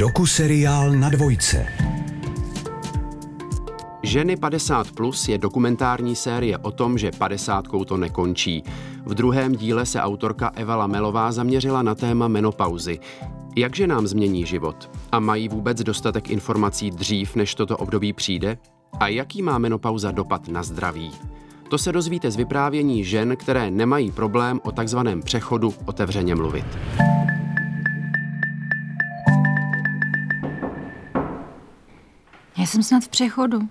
Doku-seriál na dvojce. Ženy 50 plus je dokumentární série o tom, že 50 to nekončí. V druhém díle se autorka Eva Lamelová zaměřila na téma menopauzy. Jak ženám změní život? A mají vůbec dostatek informací dřív, než toto období přijde? A jaký má menopauza dopad na zdraví? To se dozvíte z vyprávění žen, které nemají problém o takzvaném přechodu otevřeně mluvit. Já jsem snad v přechodu.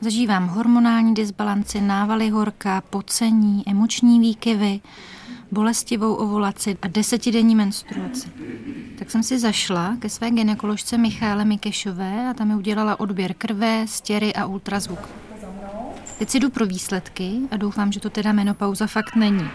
Zažívám hormonální disbalanci, návaly horka, pocení, emoční výkyvy, bolestivou ovulaci a desetidenní menstruaci. Tak jsem si zašla ke své ginekoložce Michále Mikešové a tam mi udělala odběr krve, stěry a ultrazvuk. Teď si jdu pro výsledky a doufám, že to teda menopauza fakt není.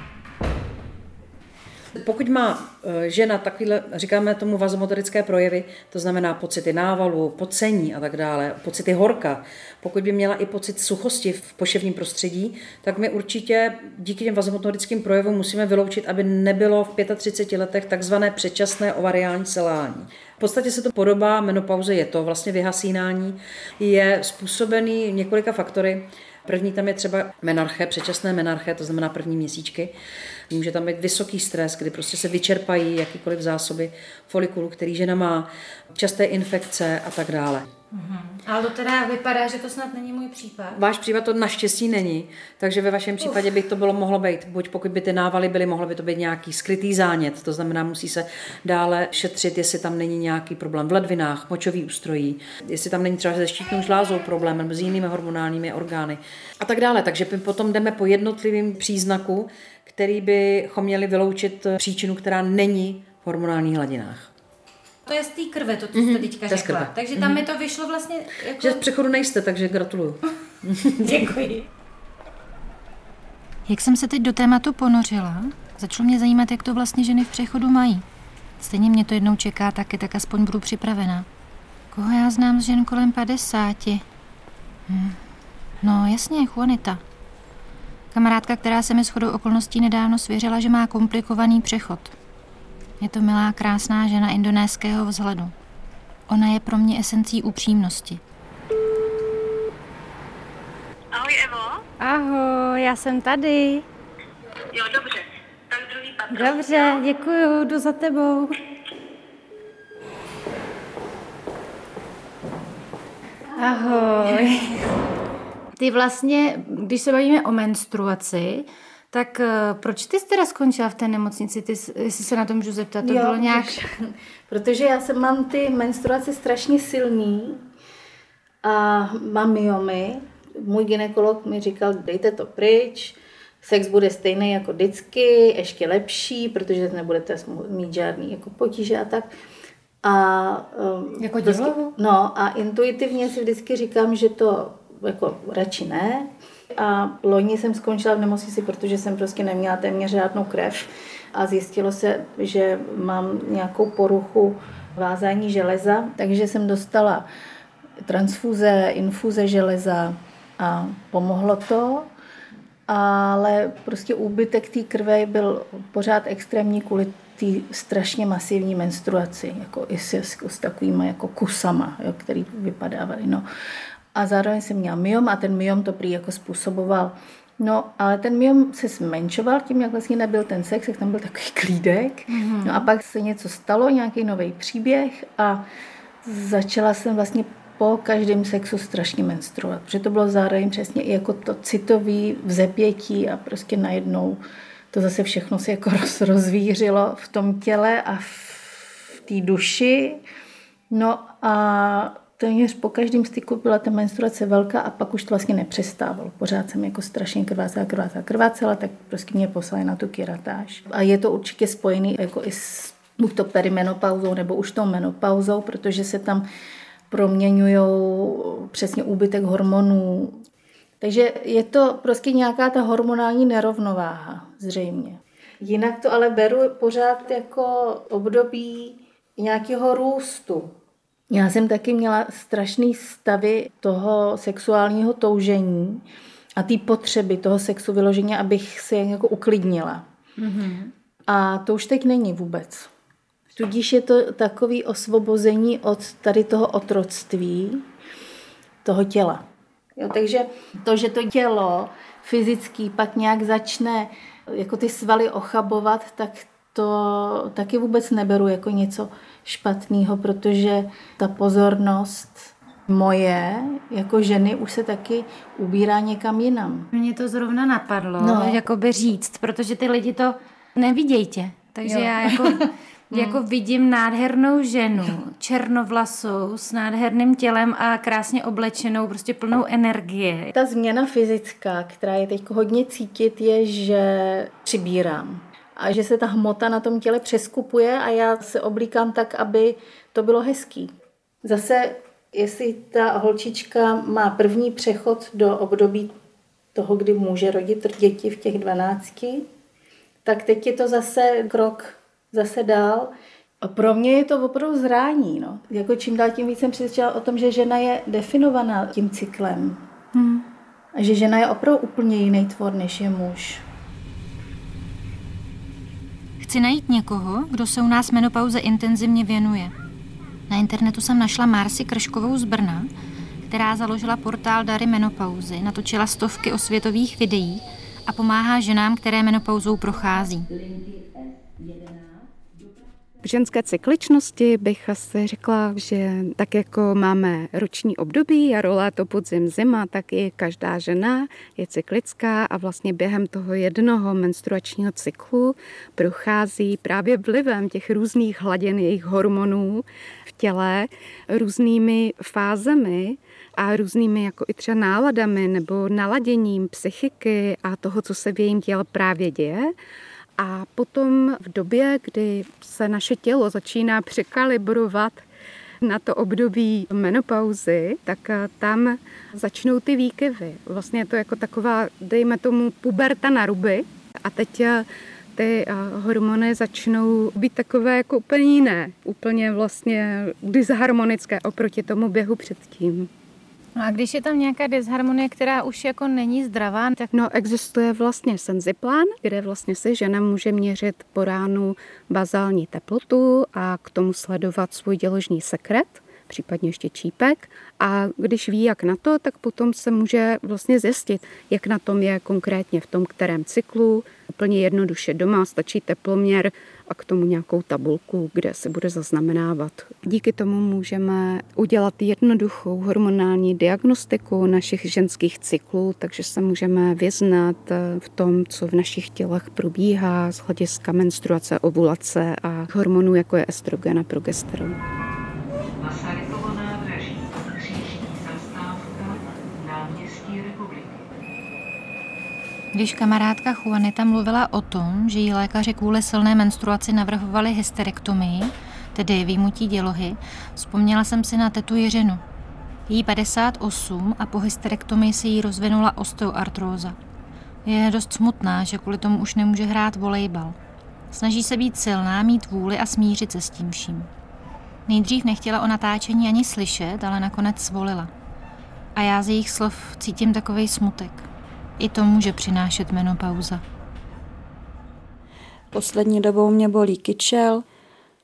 Pokud má e, žena takovýhle, říkáme tomu vazomotorické projevy, to znamená pocity návalu, pocení a tak dále, pocity horka, pokud by měla i pocit suchosti v poševním prostředí, tak my určitě díky těm vazomotorickým projevům musíme vyloučit, aby nebylo v 35 letech takzvané předčasné ovariální selání. V podstatě se to podobá menopauze, je to vlastně vyhasínání, je způsobený několika faktory. První tam je třeba menarche, předčasné menarche, to znamená první měsíčky. Může tam být vysoký stres, kdy prostě se vyčerpají jakýkoliv zásoby folikulu, který žena má, časté infekce a tak dále. Mm-hmm. Ale to teda vypadá, že to snad není můj případ. Váš případ to naštěstí není, takže ve vašem případě by to bylo mohlo být, buď pokud by ty návaly byly, mohlo by to být nějaký skrytý zánět, to znamená, musí se dále šetřit, jestli tam není nějaký problém v ledvinách, močový ústrojí, jestli tam není třeba se štítnou žlázou problém nebo s jinými hormonálními orgány a tak dále. Takže my potom jdeme po jednotlivým příznaku, který bychom měli vyloučit příčinu, která není v hormonálních hladinách. To je z té krve, to, co jste mhm, teďka řekla. Krve. Takže tam mm-hmm. mi to vyšlo vlastně... Jako... Že z přechodu nejste, takže gratuluju. Děkuji. Jak jsem se teď do tématu ponořila, začalo mě zajímat, jak to vlastně ženy v přechodu mají. Stejně mě to jednou čeká taky, tak aspoň budu připravená. Koho já znám z žen kolem 50? Hm. No jasně, Juanita. Kamarádka, která se mi shodou okolností nedávno svěřila, že má komplikovaný přechod. Je to milá, krásná žena indonéského vzhledu. Ona je pro mě esencí upřímnosti. Ahoj, Evo. Ahoj, já jsem tady. Jo, dobře. Tak druhý patro. Dobře, děkuju, jdu za tebou. Ahoj. Ty vlastně, když se bavíme o menstruaci, tak uh, proč ty jsi teda skončila v té nemocnici? Ty, jestli se na to můžu zeptat, to jo, bylo nějak... Protože já jsem mám ty menstruace strašně silný a mám myomy. Můj ginekolog mi říkal, dejte to pryč, sex bude stejný jako vždycky, ještě lepší, protože nebudete mít žádný jako potíže a tak. A, um, jako prostě, No a intuitivně si vždycky říkám, že to jako radši ne, a loni jsem skončila v nemocnici, protože jsem prostě neměla téměř žádnou krev. A zjistilo se, že mám nějakou poruchu vázání železa, takže jsem dostala transfuze, infuze železa a pomohlo to, ale prostě úbytek té krve byl pořád extrémní kvůli té strašně masivní menstruaci, jako i s, s takovými jako kusama, jo, který vypadávaly. No a zároveň jsem měla myom a ten myom to prý jako způsoboval. No, ale ten myom se zmenšoval tím, jak vlastně nebyl ten sex, jak tam byl takový klídek. Mm-hmm. No a pak se něco stalo, nějaký nový příběh a začala jsem vlastně po každém sexu strašně menstruovat, protože to bylo zároveň přesně i jako to citový vzepětí a prostě najednou to zase všechno se jako roz, rozvířilo v tom těle a v té duši. No a téměř po každém styku byla ta menstruace velká a pak už to vlastně nepřestávalo. Pořád jsem jako strašně krvácela, krvácela, krvácela, tak prostě mě poslali na tu kiratáž. A je to určitě spojený jako i s buď to perimenopauzou nebo už tou menopauzou, protože se tam proměňují přesně úbytek hormonů. Takže je to prostě nějaká ta hormonální nerovnováha, zřejmě. Jinak to ale beru pořád jako období nějakého růstu. Já jsem taky měla strašný stavy toho sexuálního toužení a té potřeby toho sexu vyložení, abych se jako uklidnila. Mm-hmm. A to už teď není vůbec. Tudíž je to takový osvobození od tady toho otroctví, toho těla. Jo, takže to, že to tělo fyzický pak nějak začne jako ty svaly ochabovat, tak to taky vůbec neberu jako něco špatného, protože ta pozornost moje jako ženy už se taky ubírá někam jinam. Mně to zrovna napadlo, No. jakoby říct, protože ty lidi to nevidějí tě. Takže Jo. já jako, jako vidím nádhernou ženu, černovlasou, s nádherným tělem a krásně oblečenou, prostě plnou energie. Ta změna fyzická, která je teď hodně cítit, je, že přibírám. A že se ta hmota na tom těle přeskupuje a já se oblíkám tak, aby to bylo hezký. Zase, jestli ta holčička má první přechod do období toho, kdy může rodit děti v těch 12, tak teď je to zase krok zase dál. A pro mě je to opravdu zrání. No. Jako čím dál tím víc jsem přesvědčila o tom, že žena je definovaná tím cyklem. Hmm. A že žena je opravdu úplně jiný tvor, než je muž. Chci najít někoho, kdo se u nás menopauze intenzivně věnuje. Na internetu jsem našla Marsi Krškovou z Brna, která založila portál Dary menopauzy, natočila stovky osvětových videí a pomáhá ženám, které menopauzou prochází. Ženské cykličnosti bych asi řekla, že tak jako máme roční období, jaro, léto, podzim, zima, tak i každá žena je cyklická a vlastně během toho jednoho menstruačního cyklu prochází právě vlivem těch různých hladin jejich hormonů v těle různými fázemi a různými jako i třeba náladami nebo naladěním psychiky a toho, co se v jejím těle právě děje. A potom v době, kdy se naše tělo začíná překalibrovat na to období menopauzy, tak eh, tam začnou ty výkyvy. Vlastně je to jako taková, dejme tomu, puberta na ruby. A teď eh, ty eh, hormony začnou být takové jako úplně jiné, úplně vlastně disharmonické oproti tomu běhu předtím. No a když je tam nějaká disharmonie, která už jako není zdravá, tak No, existuje vlastně senziplán, kde vlastně si žena může měřit po ránu bazální teplotu a k tomu sledovat svůj děložní sekret, případně ještě čípek. A když ví, jak na to, tak potom se může vlastně zjistit, jak na tom je konkrétně v tom kterém cyklu. Úplně jednoduše doma stačí teploměr a k tomu nějakou tabulku, kde se bude zaznamenávat. Díky tomu můžeme udělat jednoduchou hormonální diagnostiku našich ženských cyklů, takže se můžeme vyznat eh, v tom, co v našich tělech probíhá z hlediska menstruace, ovulace a hormonů, jako je estrogen a progesteron. Když kamarádka Juanita mluvila o tom, že jí lékaři kvůli silné menstruaci navrhovali hysterektomii, tedy výmutí dělohy, vzpomněla jsem si na tetu Jiřinu. Jí 58 a po hysterektomii se jí rozvinula osteoartróza. Je dost smutná, že kvůli tomu už nemůže hrát volejbal. Snaží se být silná, mít vůli a smířit se s tím vším. Nejdřív nechtěla o natáčení ani slyšet, ale nakonec svolila. A já z jejich slov cítím takový smutek. I to může přinášet menopauza. Poslední dobou mě bolí kyčel,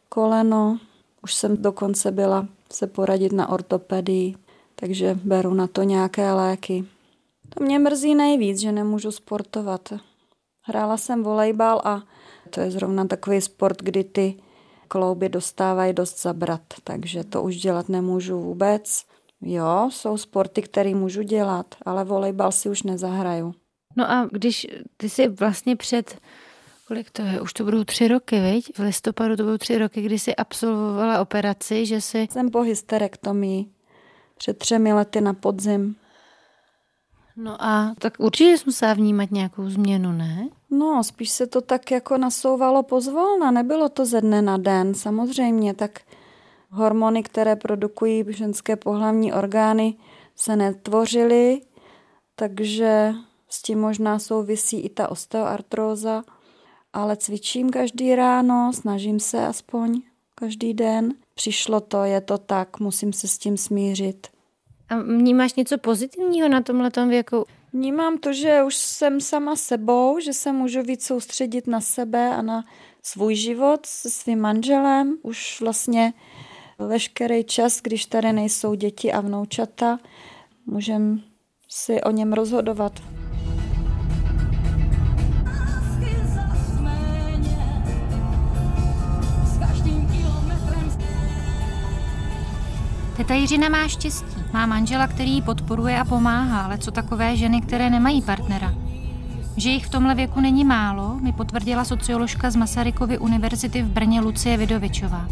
koleno, už jsem dokonce byla se poradit na ortopedii, takže beru na to nějaké léky. To mě mrzí nejvíc, že nemůžu sportovat. Hrála jsem volejbal a to je zrovna takový sport, kdy ty klouby dostávají dost zabrat, takže to už dělat nemůžu vůbec. Jo, jsou sporty, které můžu dělat, ale volejbal si už nezahraju. No a když ty jsi vlastně před, kolik to je, už to budou tři roky, viď? V listopadu to budou tři roky, kdy jsi absolvovala operaci, že si... Jsem po hysterektomii před třemi lety na podzim. No a tak určitě jsi musela vnímat nějakou změnu, ne? No, spíš se to tak jako nasouvalo pozvolna, nebylo to ze dne na den, samozřejmě, tak hormony, které produkují ženské pohlavní orgány, se netvořily, takže s tím možná souvisí i ta osteoartróza, ale cvičím každý ráno, snažím se aspoň každý den. Přišlo to, je to tak, musím se s tím smířit. A vnímáš něco pozitivního na tomhletom věku? Vnímám to, že už jsem sama sebou, že se můžu víc soustředit na sebe a na svůj život se svým manželem. Už vlastně veškerý čas, když tady nejsou děti a vnoučata, můžeme si o něm rozhodovat. Teta Jiřina má štěstí. Má manžela, který ji podporuje a pomáhá, ale co takové ženy, které nemají partnera? Že jich v tomhle věku není málo, mi potvrdila socioložka z Masarykovy univerzity v Brně Lucie Vidovičová.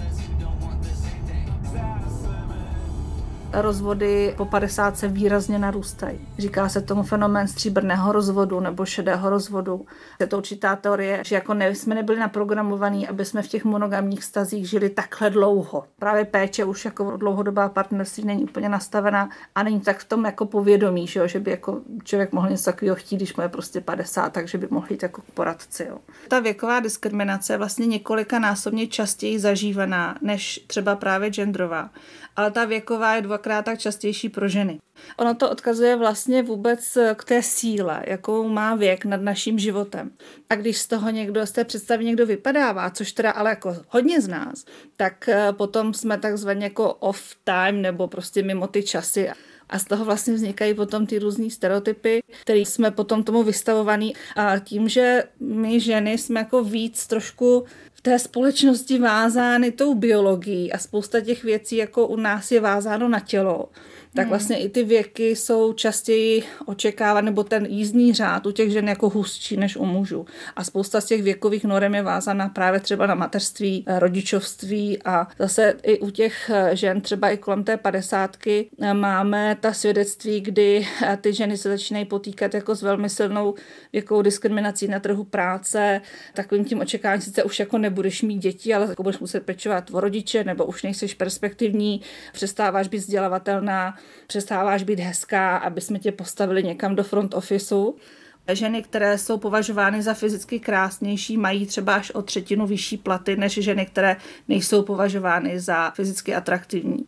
Rozvody po 50 se výrazně narůstají. Říká se tomu fenomén stříbrného rozvodu nebo šedého rozvodu. Je to určitá teorie, že jako ne, jsme nebyli naprogramovaní, aby jsme v těch monogamních stazích žili takhle dlouho. Právě péče už jako dlouhodobá partnerství není úplně nastavená a není tak v tom jako povědomí, že, jo, že by jako člověk mohl něco takového chtít, když mu je prostě 50, takže by mohl jít jako k poradci. Jo. Ta věková diskriminace je vlastně několika násobně častěji zažívaná než třeba právě genderová ale ta věková je dvakrát tak častější pro ženy. Ono to odkazuje vlastně vůbec k té síle, jakou má věk nad naším životem. A když z toho někdo, z té představy někdo vypadává, což teda ale jako hodně z nás, tak eh, potom jsme takzvaně jako off time nebo prostě mimo ty časy. A z toho vlastně vznikají potom ty různé stereotypy, které jsme potom tomu vystavovaný. A tím, že my ženy jsme jako víc trošku té společnosti vázány tou biologií a spousta těch věcí jako u nás je vázáno na tělo, tak hmm. vlastně i ty věky jsou častěji očekávat, nebo ten jízdní řád u těch žen jako hustší než u mužů. A spousta z těch věkových norem je vázána právě třeba na mateřství, eh, rodičovství a zase i u těch eh, žen, třeba i kolem té padesátky, eh, máme ta svědectví, kdy ty ženy se začínají potýkat jako s velmi silnou věkovou diskriminací na trhu práce, takovým tím očekáváním, sice už jako nebudeš mít děti, ale jako budeš muset pečovat o rodiče, nebo už nejseš perspektivní, přestáváš být vzdělavatelná, přestáváš být hezká, aby jsme tě postavili někam do front officeu. Ženy, které jsou považovány za fyzicky krásnější, mají třeba až o třetinu vyšší platy než ženy, které nejsou považovány za fyzicky atraktivní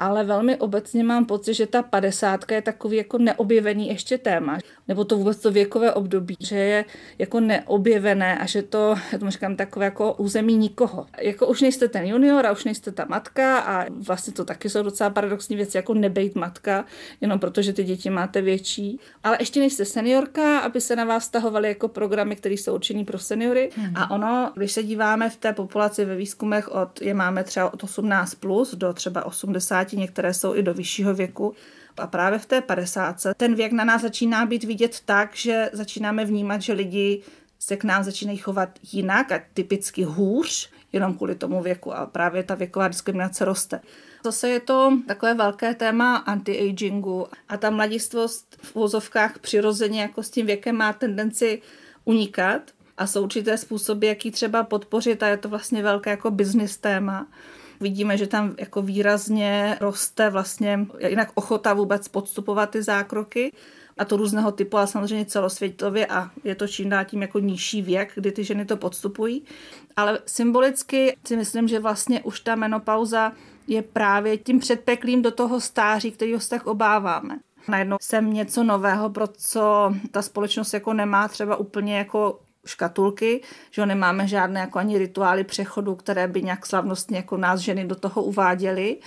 ale velmi obecně mám pocit, že ta padesátka je takový jako neobjevený ještě téma, nebo to vůbec to věkové období, že je jako neobjevené a že to, já tomu říkám, takové jako území nikoho. Jako už nejste ten junior a už nejste ta matka a vlastně to taky jsou docela paradoxní věci, jako nebejt matka, jenom protože ty děti máte větší. Ale ještě nejste seniorka, aby se na vás stahovaly jako programy, které jsou určený pro seniory. Hmm. A ono, když se díváme v té populaci ve výzkumech, od, je máme třeba od 18 plus do třeba 80 50, některé jsou i do vyššího věku. A právě v té 50 ten věk na nás začíná být vidět tak, že začínáme vnímat, že lidi se k nám začínají chovat jinak a typicky hůř, jenom kvůli tomu věku a právě ta věková diskriminace roste. Zase je to takové velké téma anti-agingu a ta mladistvost v úzovkách přirozeně jako s tím věkem má tendenci unikat a jsou určité způsoby, jak ji třeba podpořit a je to vlastně velké jako business téma. Vidíme, že tam jako výrazně roste vlastně jinak ochota vůbec podstupovat ty zákroky a to různého typu, ale samozřejmě celosvětově a je to čím dál tím jako nižší věk, kdy ty ženy to podstupují. Ale symbolicky si myslím, že vlastně už ta menopauza je právě tím předpeklím do toho stáří, kterého se tak obáváme. Najednou jsem něco nového, pro co ta společnost jako nemá třeba úplně jako škatulky, že nemáme žádné jako ani rituály přechodu, které by nějak slavnostně jako nás ženy do toho uváděly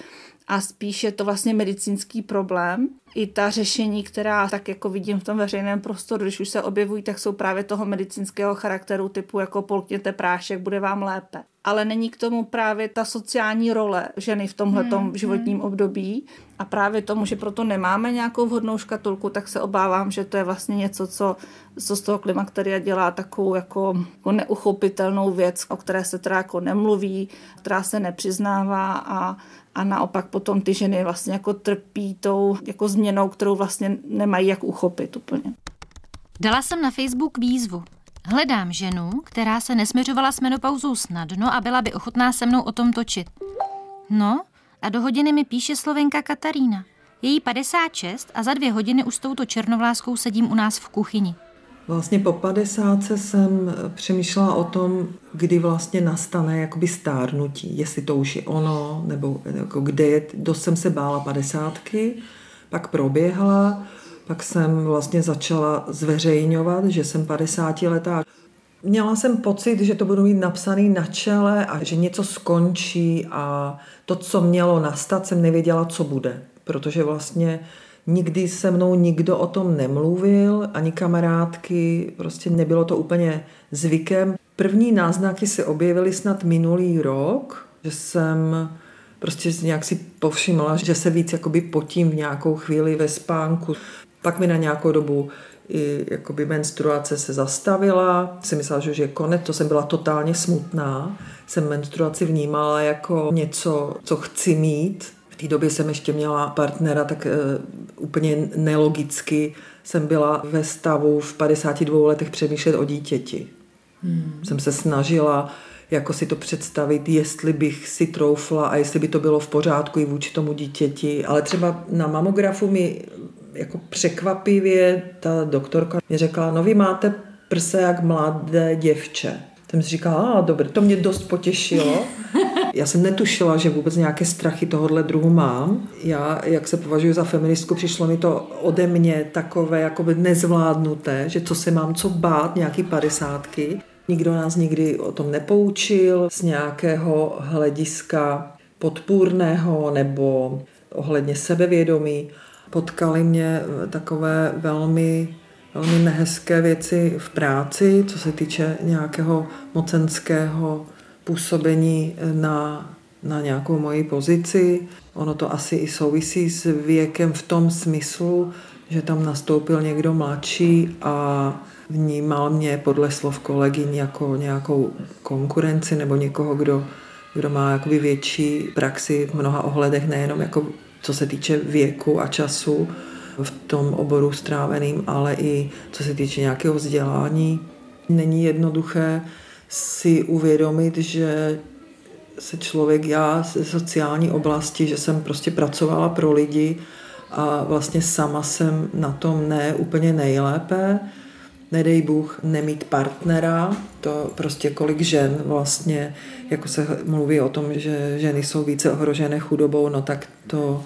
a spíš je to vlastně medicínský problém. I ta řešení, která tak jako vidím v tom veřejném prostoru, když už se objevují, tak jsou právě toho medicínského charakteru typu jako polkněte prášek, bude vám lépe ale není k tomu právě ta sociální role ženy v tomhle hmm, životním hmm. období. A právě tomu, že proto nemáme nějakou vhodnou škatulku, tak se obávám, že to je vlastně něco, co, co z toho klimakteria dělá takovou jako, jako neuchopitelnou věc, o které se teda jako nemluví, která se nepřiznává a, a naopak potom ty ženy vlastně jako trpí tou jako změnou, kterou vlastně nemají jak uchopit úplně. Dala jsem na Facebook výzvu. Hledám ženu, která se nesměřovala s menopauzou snadno a byla by ochotná se mnou o tom točit. No, a do hodiny mi píše slovenka Katarína. Je jí 56 a za dvě hodiny už s touto černovláskou sedím u nás v kuchyni. Vlastně po 50 jsem přemýšlela o tom, kdy vlastně nastane jakoby stárnutí, jestli to už je ono, nebo jako kdy, dost jsem se bála padesátky, pak proběhla, pak jsem vlastně začala zveřejňovat, že jsem 50 letá. Měla jsem pocit, že to budu mít napsaný na čele a že něco skončí a to, co mělo nastat, jsem nevěděla, co bude. Protože vlastně nikdy se mnou nikdo o tom nemluvil, ani kamarádky, prostě nebylo to úplně zvykem. První náznaky se objevily snad minulý rok, že jsem prostě nějak si povšimla, že se víc jakoby potím v nějakou chvíli ve spánku. Pak mi na nějakou dobu i jakoby menstruace se zastavila. Jsem myslela, že už je konec, to jsem byla totálně smutná. Jsem menstruaci vnímala jako něco, co chci mít. V té době jsem ještě měla partnera, tak uh, úplně nelogicky jsem byla ve stavu v 52 letech přemýšlet o dítěti. Hmm. Jsem se snažila jako si to představit, jestli bych si troufla a jestli by to bylo v pořádku i vůči tomu dítěti. Ale třeba na mamografu mi jako překvapivě ta doktorka mi řekla, no vy máte prse jak mladé děvče. Jsem si říkala, a dobře, to mě dost potěšilo. Já jsem netušila, že vůbec nějaké strachy tohohle druhu mám. Já, jak se považuji za feministku, přišlo mi to ode mě takové jako nezvládnuté, že co se mám co bát, nějaký padesátky. Nikdo nás nikdy o tom nepoučil z nějakého hlediska podpůrného nebo ohledně sebevědomí. Potkali mě takové velmi, velmi nehezké věci v práci, co se týče nějakého mocenského působení na, na nějakou moji pozici. Ono to asi i souvisí s věkem v tom smyslu, že tam nastoupil někdo mladší a vnímal mě podle slov kolegyň jako nějakou konkurenci nebo někoho, kdo, kdo má jakoby větší praxi v mnoha ohledech, nejenom jako co se týče věku a času v tom oboru stráveným, ale i co se týče nějakého vzdělání. Není jednoduché si uvědomit, že se člověk, já ze sociální oblasti, že jsem prostě pracovala pro lidi a vlastně sama jsem na tom ne úplně nejlépe, nedej Bůh nemít partnera, to prostě kolik žen vlastně, jako se mluví o tom, že ženy jsou více ohrožené chudobou, no tak to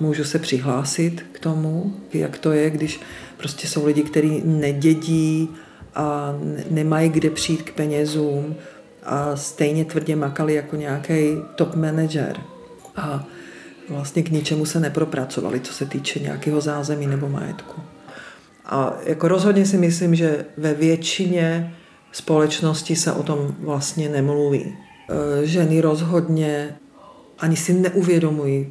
můžu se přihlásit k tomu, jak to je, když prostě jsou lidi, kteří nedědí a nemají kde přijít k penězům a stejně tvrdě makali jako nějaký top manager. A vlastně k ničemu se nepropracovali, co se týče nějakého zázemí nebo majetku. A jako rozhodně si myslím, že ve většině společnosti se o tom vlastně nemluví. E, ženy rozhodně ani si neuvědomují,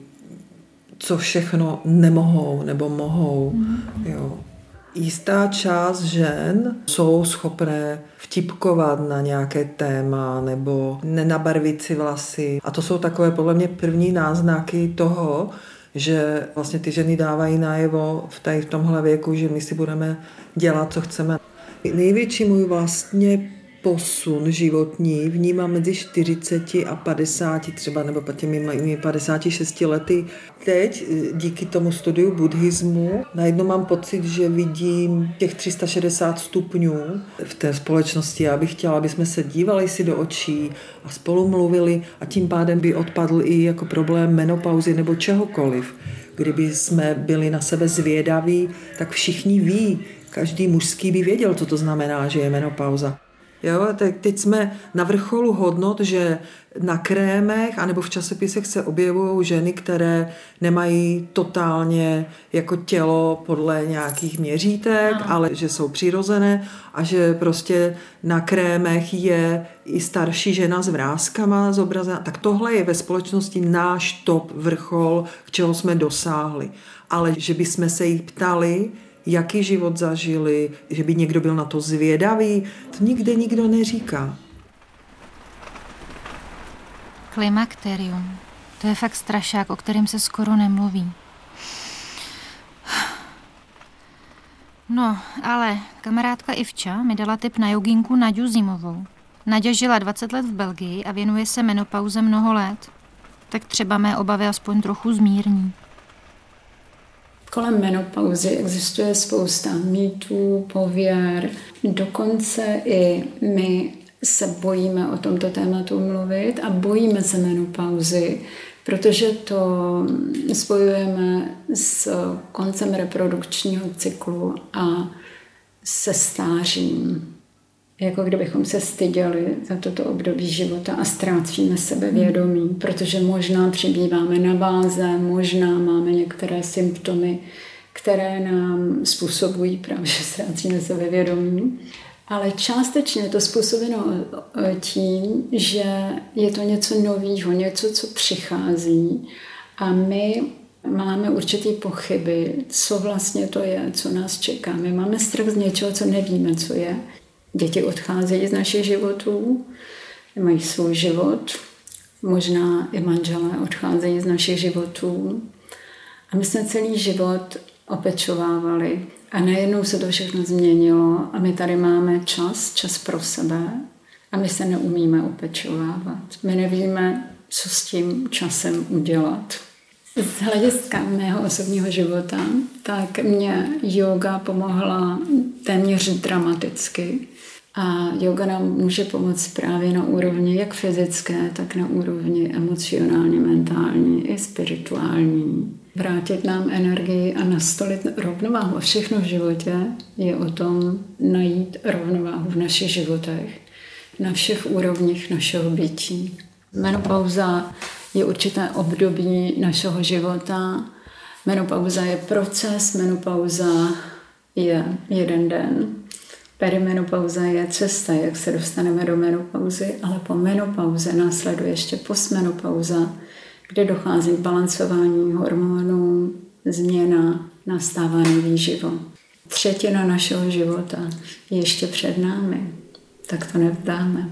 co všechno nemohou nebo mohou. Jo. Jistá část žen jsou schopné vtipkovat na nějaké téma nebo nenabarvit si vlasy. A to jsou takové podle mě první náznaky toho, že vlastně ty ženy dávají najevo v, tady v tomhle věku, že my si budeme dělat, co chceme. Největší můj vlastně posun životní vnímám mezi 40 a 50 třeba, nebo těmi 56 lety. Teď díky tomu studiu buddhismu najednou mám pocit, že vidím těch 360 stupňů v té společnosti. Já bych chtěla, aby jsme se dívali si do očí a spolu mluvili a tím pádem by odpadl i jako problém menopauzy nebo čehokoliv. Kdyby jsme byli na sebe zvědaví, tak všichni ví, každý mužský by věděl, co to znamená, že je menopauza. Jo, tak teď jsme na vrcholu hodnot, že na krémech anebo v časopisech se objevují ženy, které nemají totálně jako tělo podle nějakých měřítek, ano. ale že jsou přirozené a že prostě na krémech je i starší žena s vrázkama zobrazená. Tak tohle je ve společnosti náš top vrchol, k čeho jsme dosáhli. Ale že bychom se jí ptali, jaký život zažili, že by někdo byl na to zvědavý, to nikde nikdo neříká. Klimakterium. To je fakt strašák, o kterém se skoro nemluví. No, ale kamarádka Ivča mi dala tip na joginku Naďu Zimovou. Naďa žila 20 let v Belgii a věnuje se menopauze mnoho let. Tak třeba mé obavy aspoň trochu zmírní. Kolem menopauzy existuje spousta mýtů, pověr, dokonce i my se bojíme o tomto tématu mluvit a bojíme se menopauzy, protože to spojujeme s koncem reprodukčního cyklu a se stářím. Jako kdybychom se styděli za toto období života a ztrácíme sebevědomí, hmm. protože možná přibýváme na váze, možná máme některé symptomy, které nám způsobují právě, že ztrácíme sebevědomí. Ale částečně je to způsobeno eh, tím, že je to něco nového, něco, co přichází a my máme určitý pochyby, co vlastně to je, co nás čeká. My máme strach z něčeho, co nevíme, co je. Děti odcházejí z našich životů, mají svůj život, možná i manželé odcházejí z našich životů. A my jsme celý život opečovávali a najednou se to všechno změnilo a my tady máme čas, čas pro sebe a my se neumíme opečovávat. My nevíme, co s tím časem udělat. Z hlediska mého osobního života, tak mě yoga pomohla téměř dramaticky. A yoga nám může pomoct právě na úrovni jak fyzické, tak na úrovni emocionálně, mentální i spirituální. Vrátit nám energii a nastolit rovnováhu. A všechno v životě je o tom najít rovnováhu v našich životech, na všech úrovních našeho bytí. Menopauza je určité období našeho života. Menopauza je proces, menopauza je jeden den. Perimenopauza je cesta, jak se dostaneme do menopauzy, ale po menopauze následuje ještě postmenopauza, kde dochází k balancování hormonů, změna, nastává nový život. Třetina našeho života je ještě před námi, tak to nevzdáme.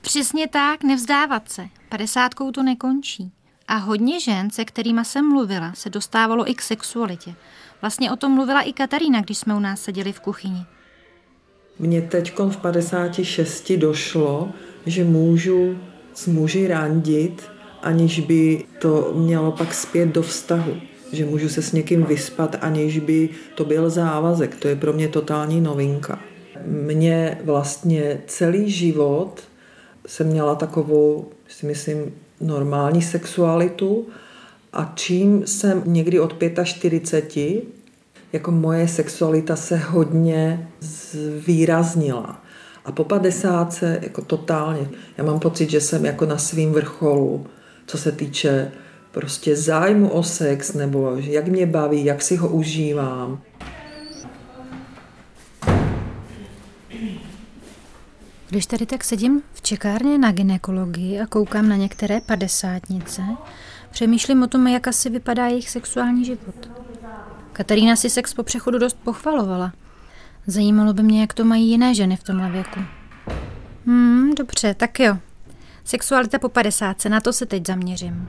Přesně tak, nevzdávat se. Padesátkou to nekončí. A hodně žen, se kterými jsem mluvila, se dostávalo i k sexualitě. Vlastně o tom mluvila i Katarína, když jsme u nás seděli v kuchyni. Mně teď v 56 došlo, že můžu s muži randit, aniž by to mělo pak zpět do vztahu. Že můžu se s někým vyspat, aniž by to byl závazek. To je pro mě totální novinka. Mě vlastně celý život jsem měla takovou, si myslím, normální sexualitu a čím jsem někdy od 45, jako moje sexualita se hodně zvýraznila. A po 50 jako totálně. Já mám pocit, že jsem jako na svým vrcholu, co se týče prostě zájmu o sex, nebo jak mě baví, jak si ho užívám. Když tady tak sedím v čekárně na ginekologii a koukám na některé padesátnice, přemýšlím o tom, jak asi vypadá jejich sexuální život. Katarína si sex po přechodu dost pochvalovala. Zajímalo by mě, jak to mají jiné ženy v tomhle věku. Hmm, dobře, tak jo. Sexualita po padesátce, na to se teď zaměřím.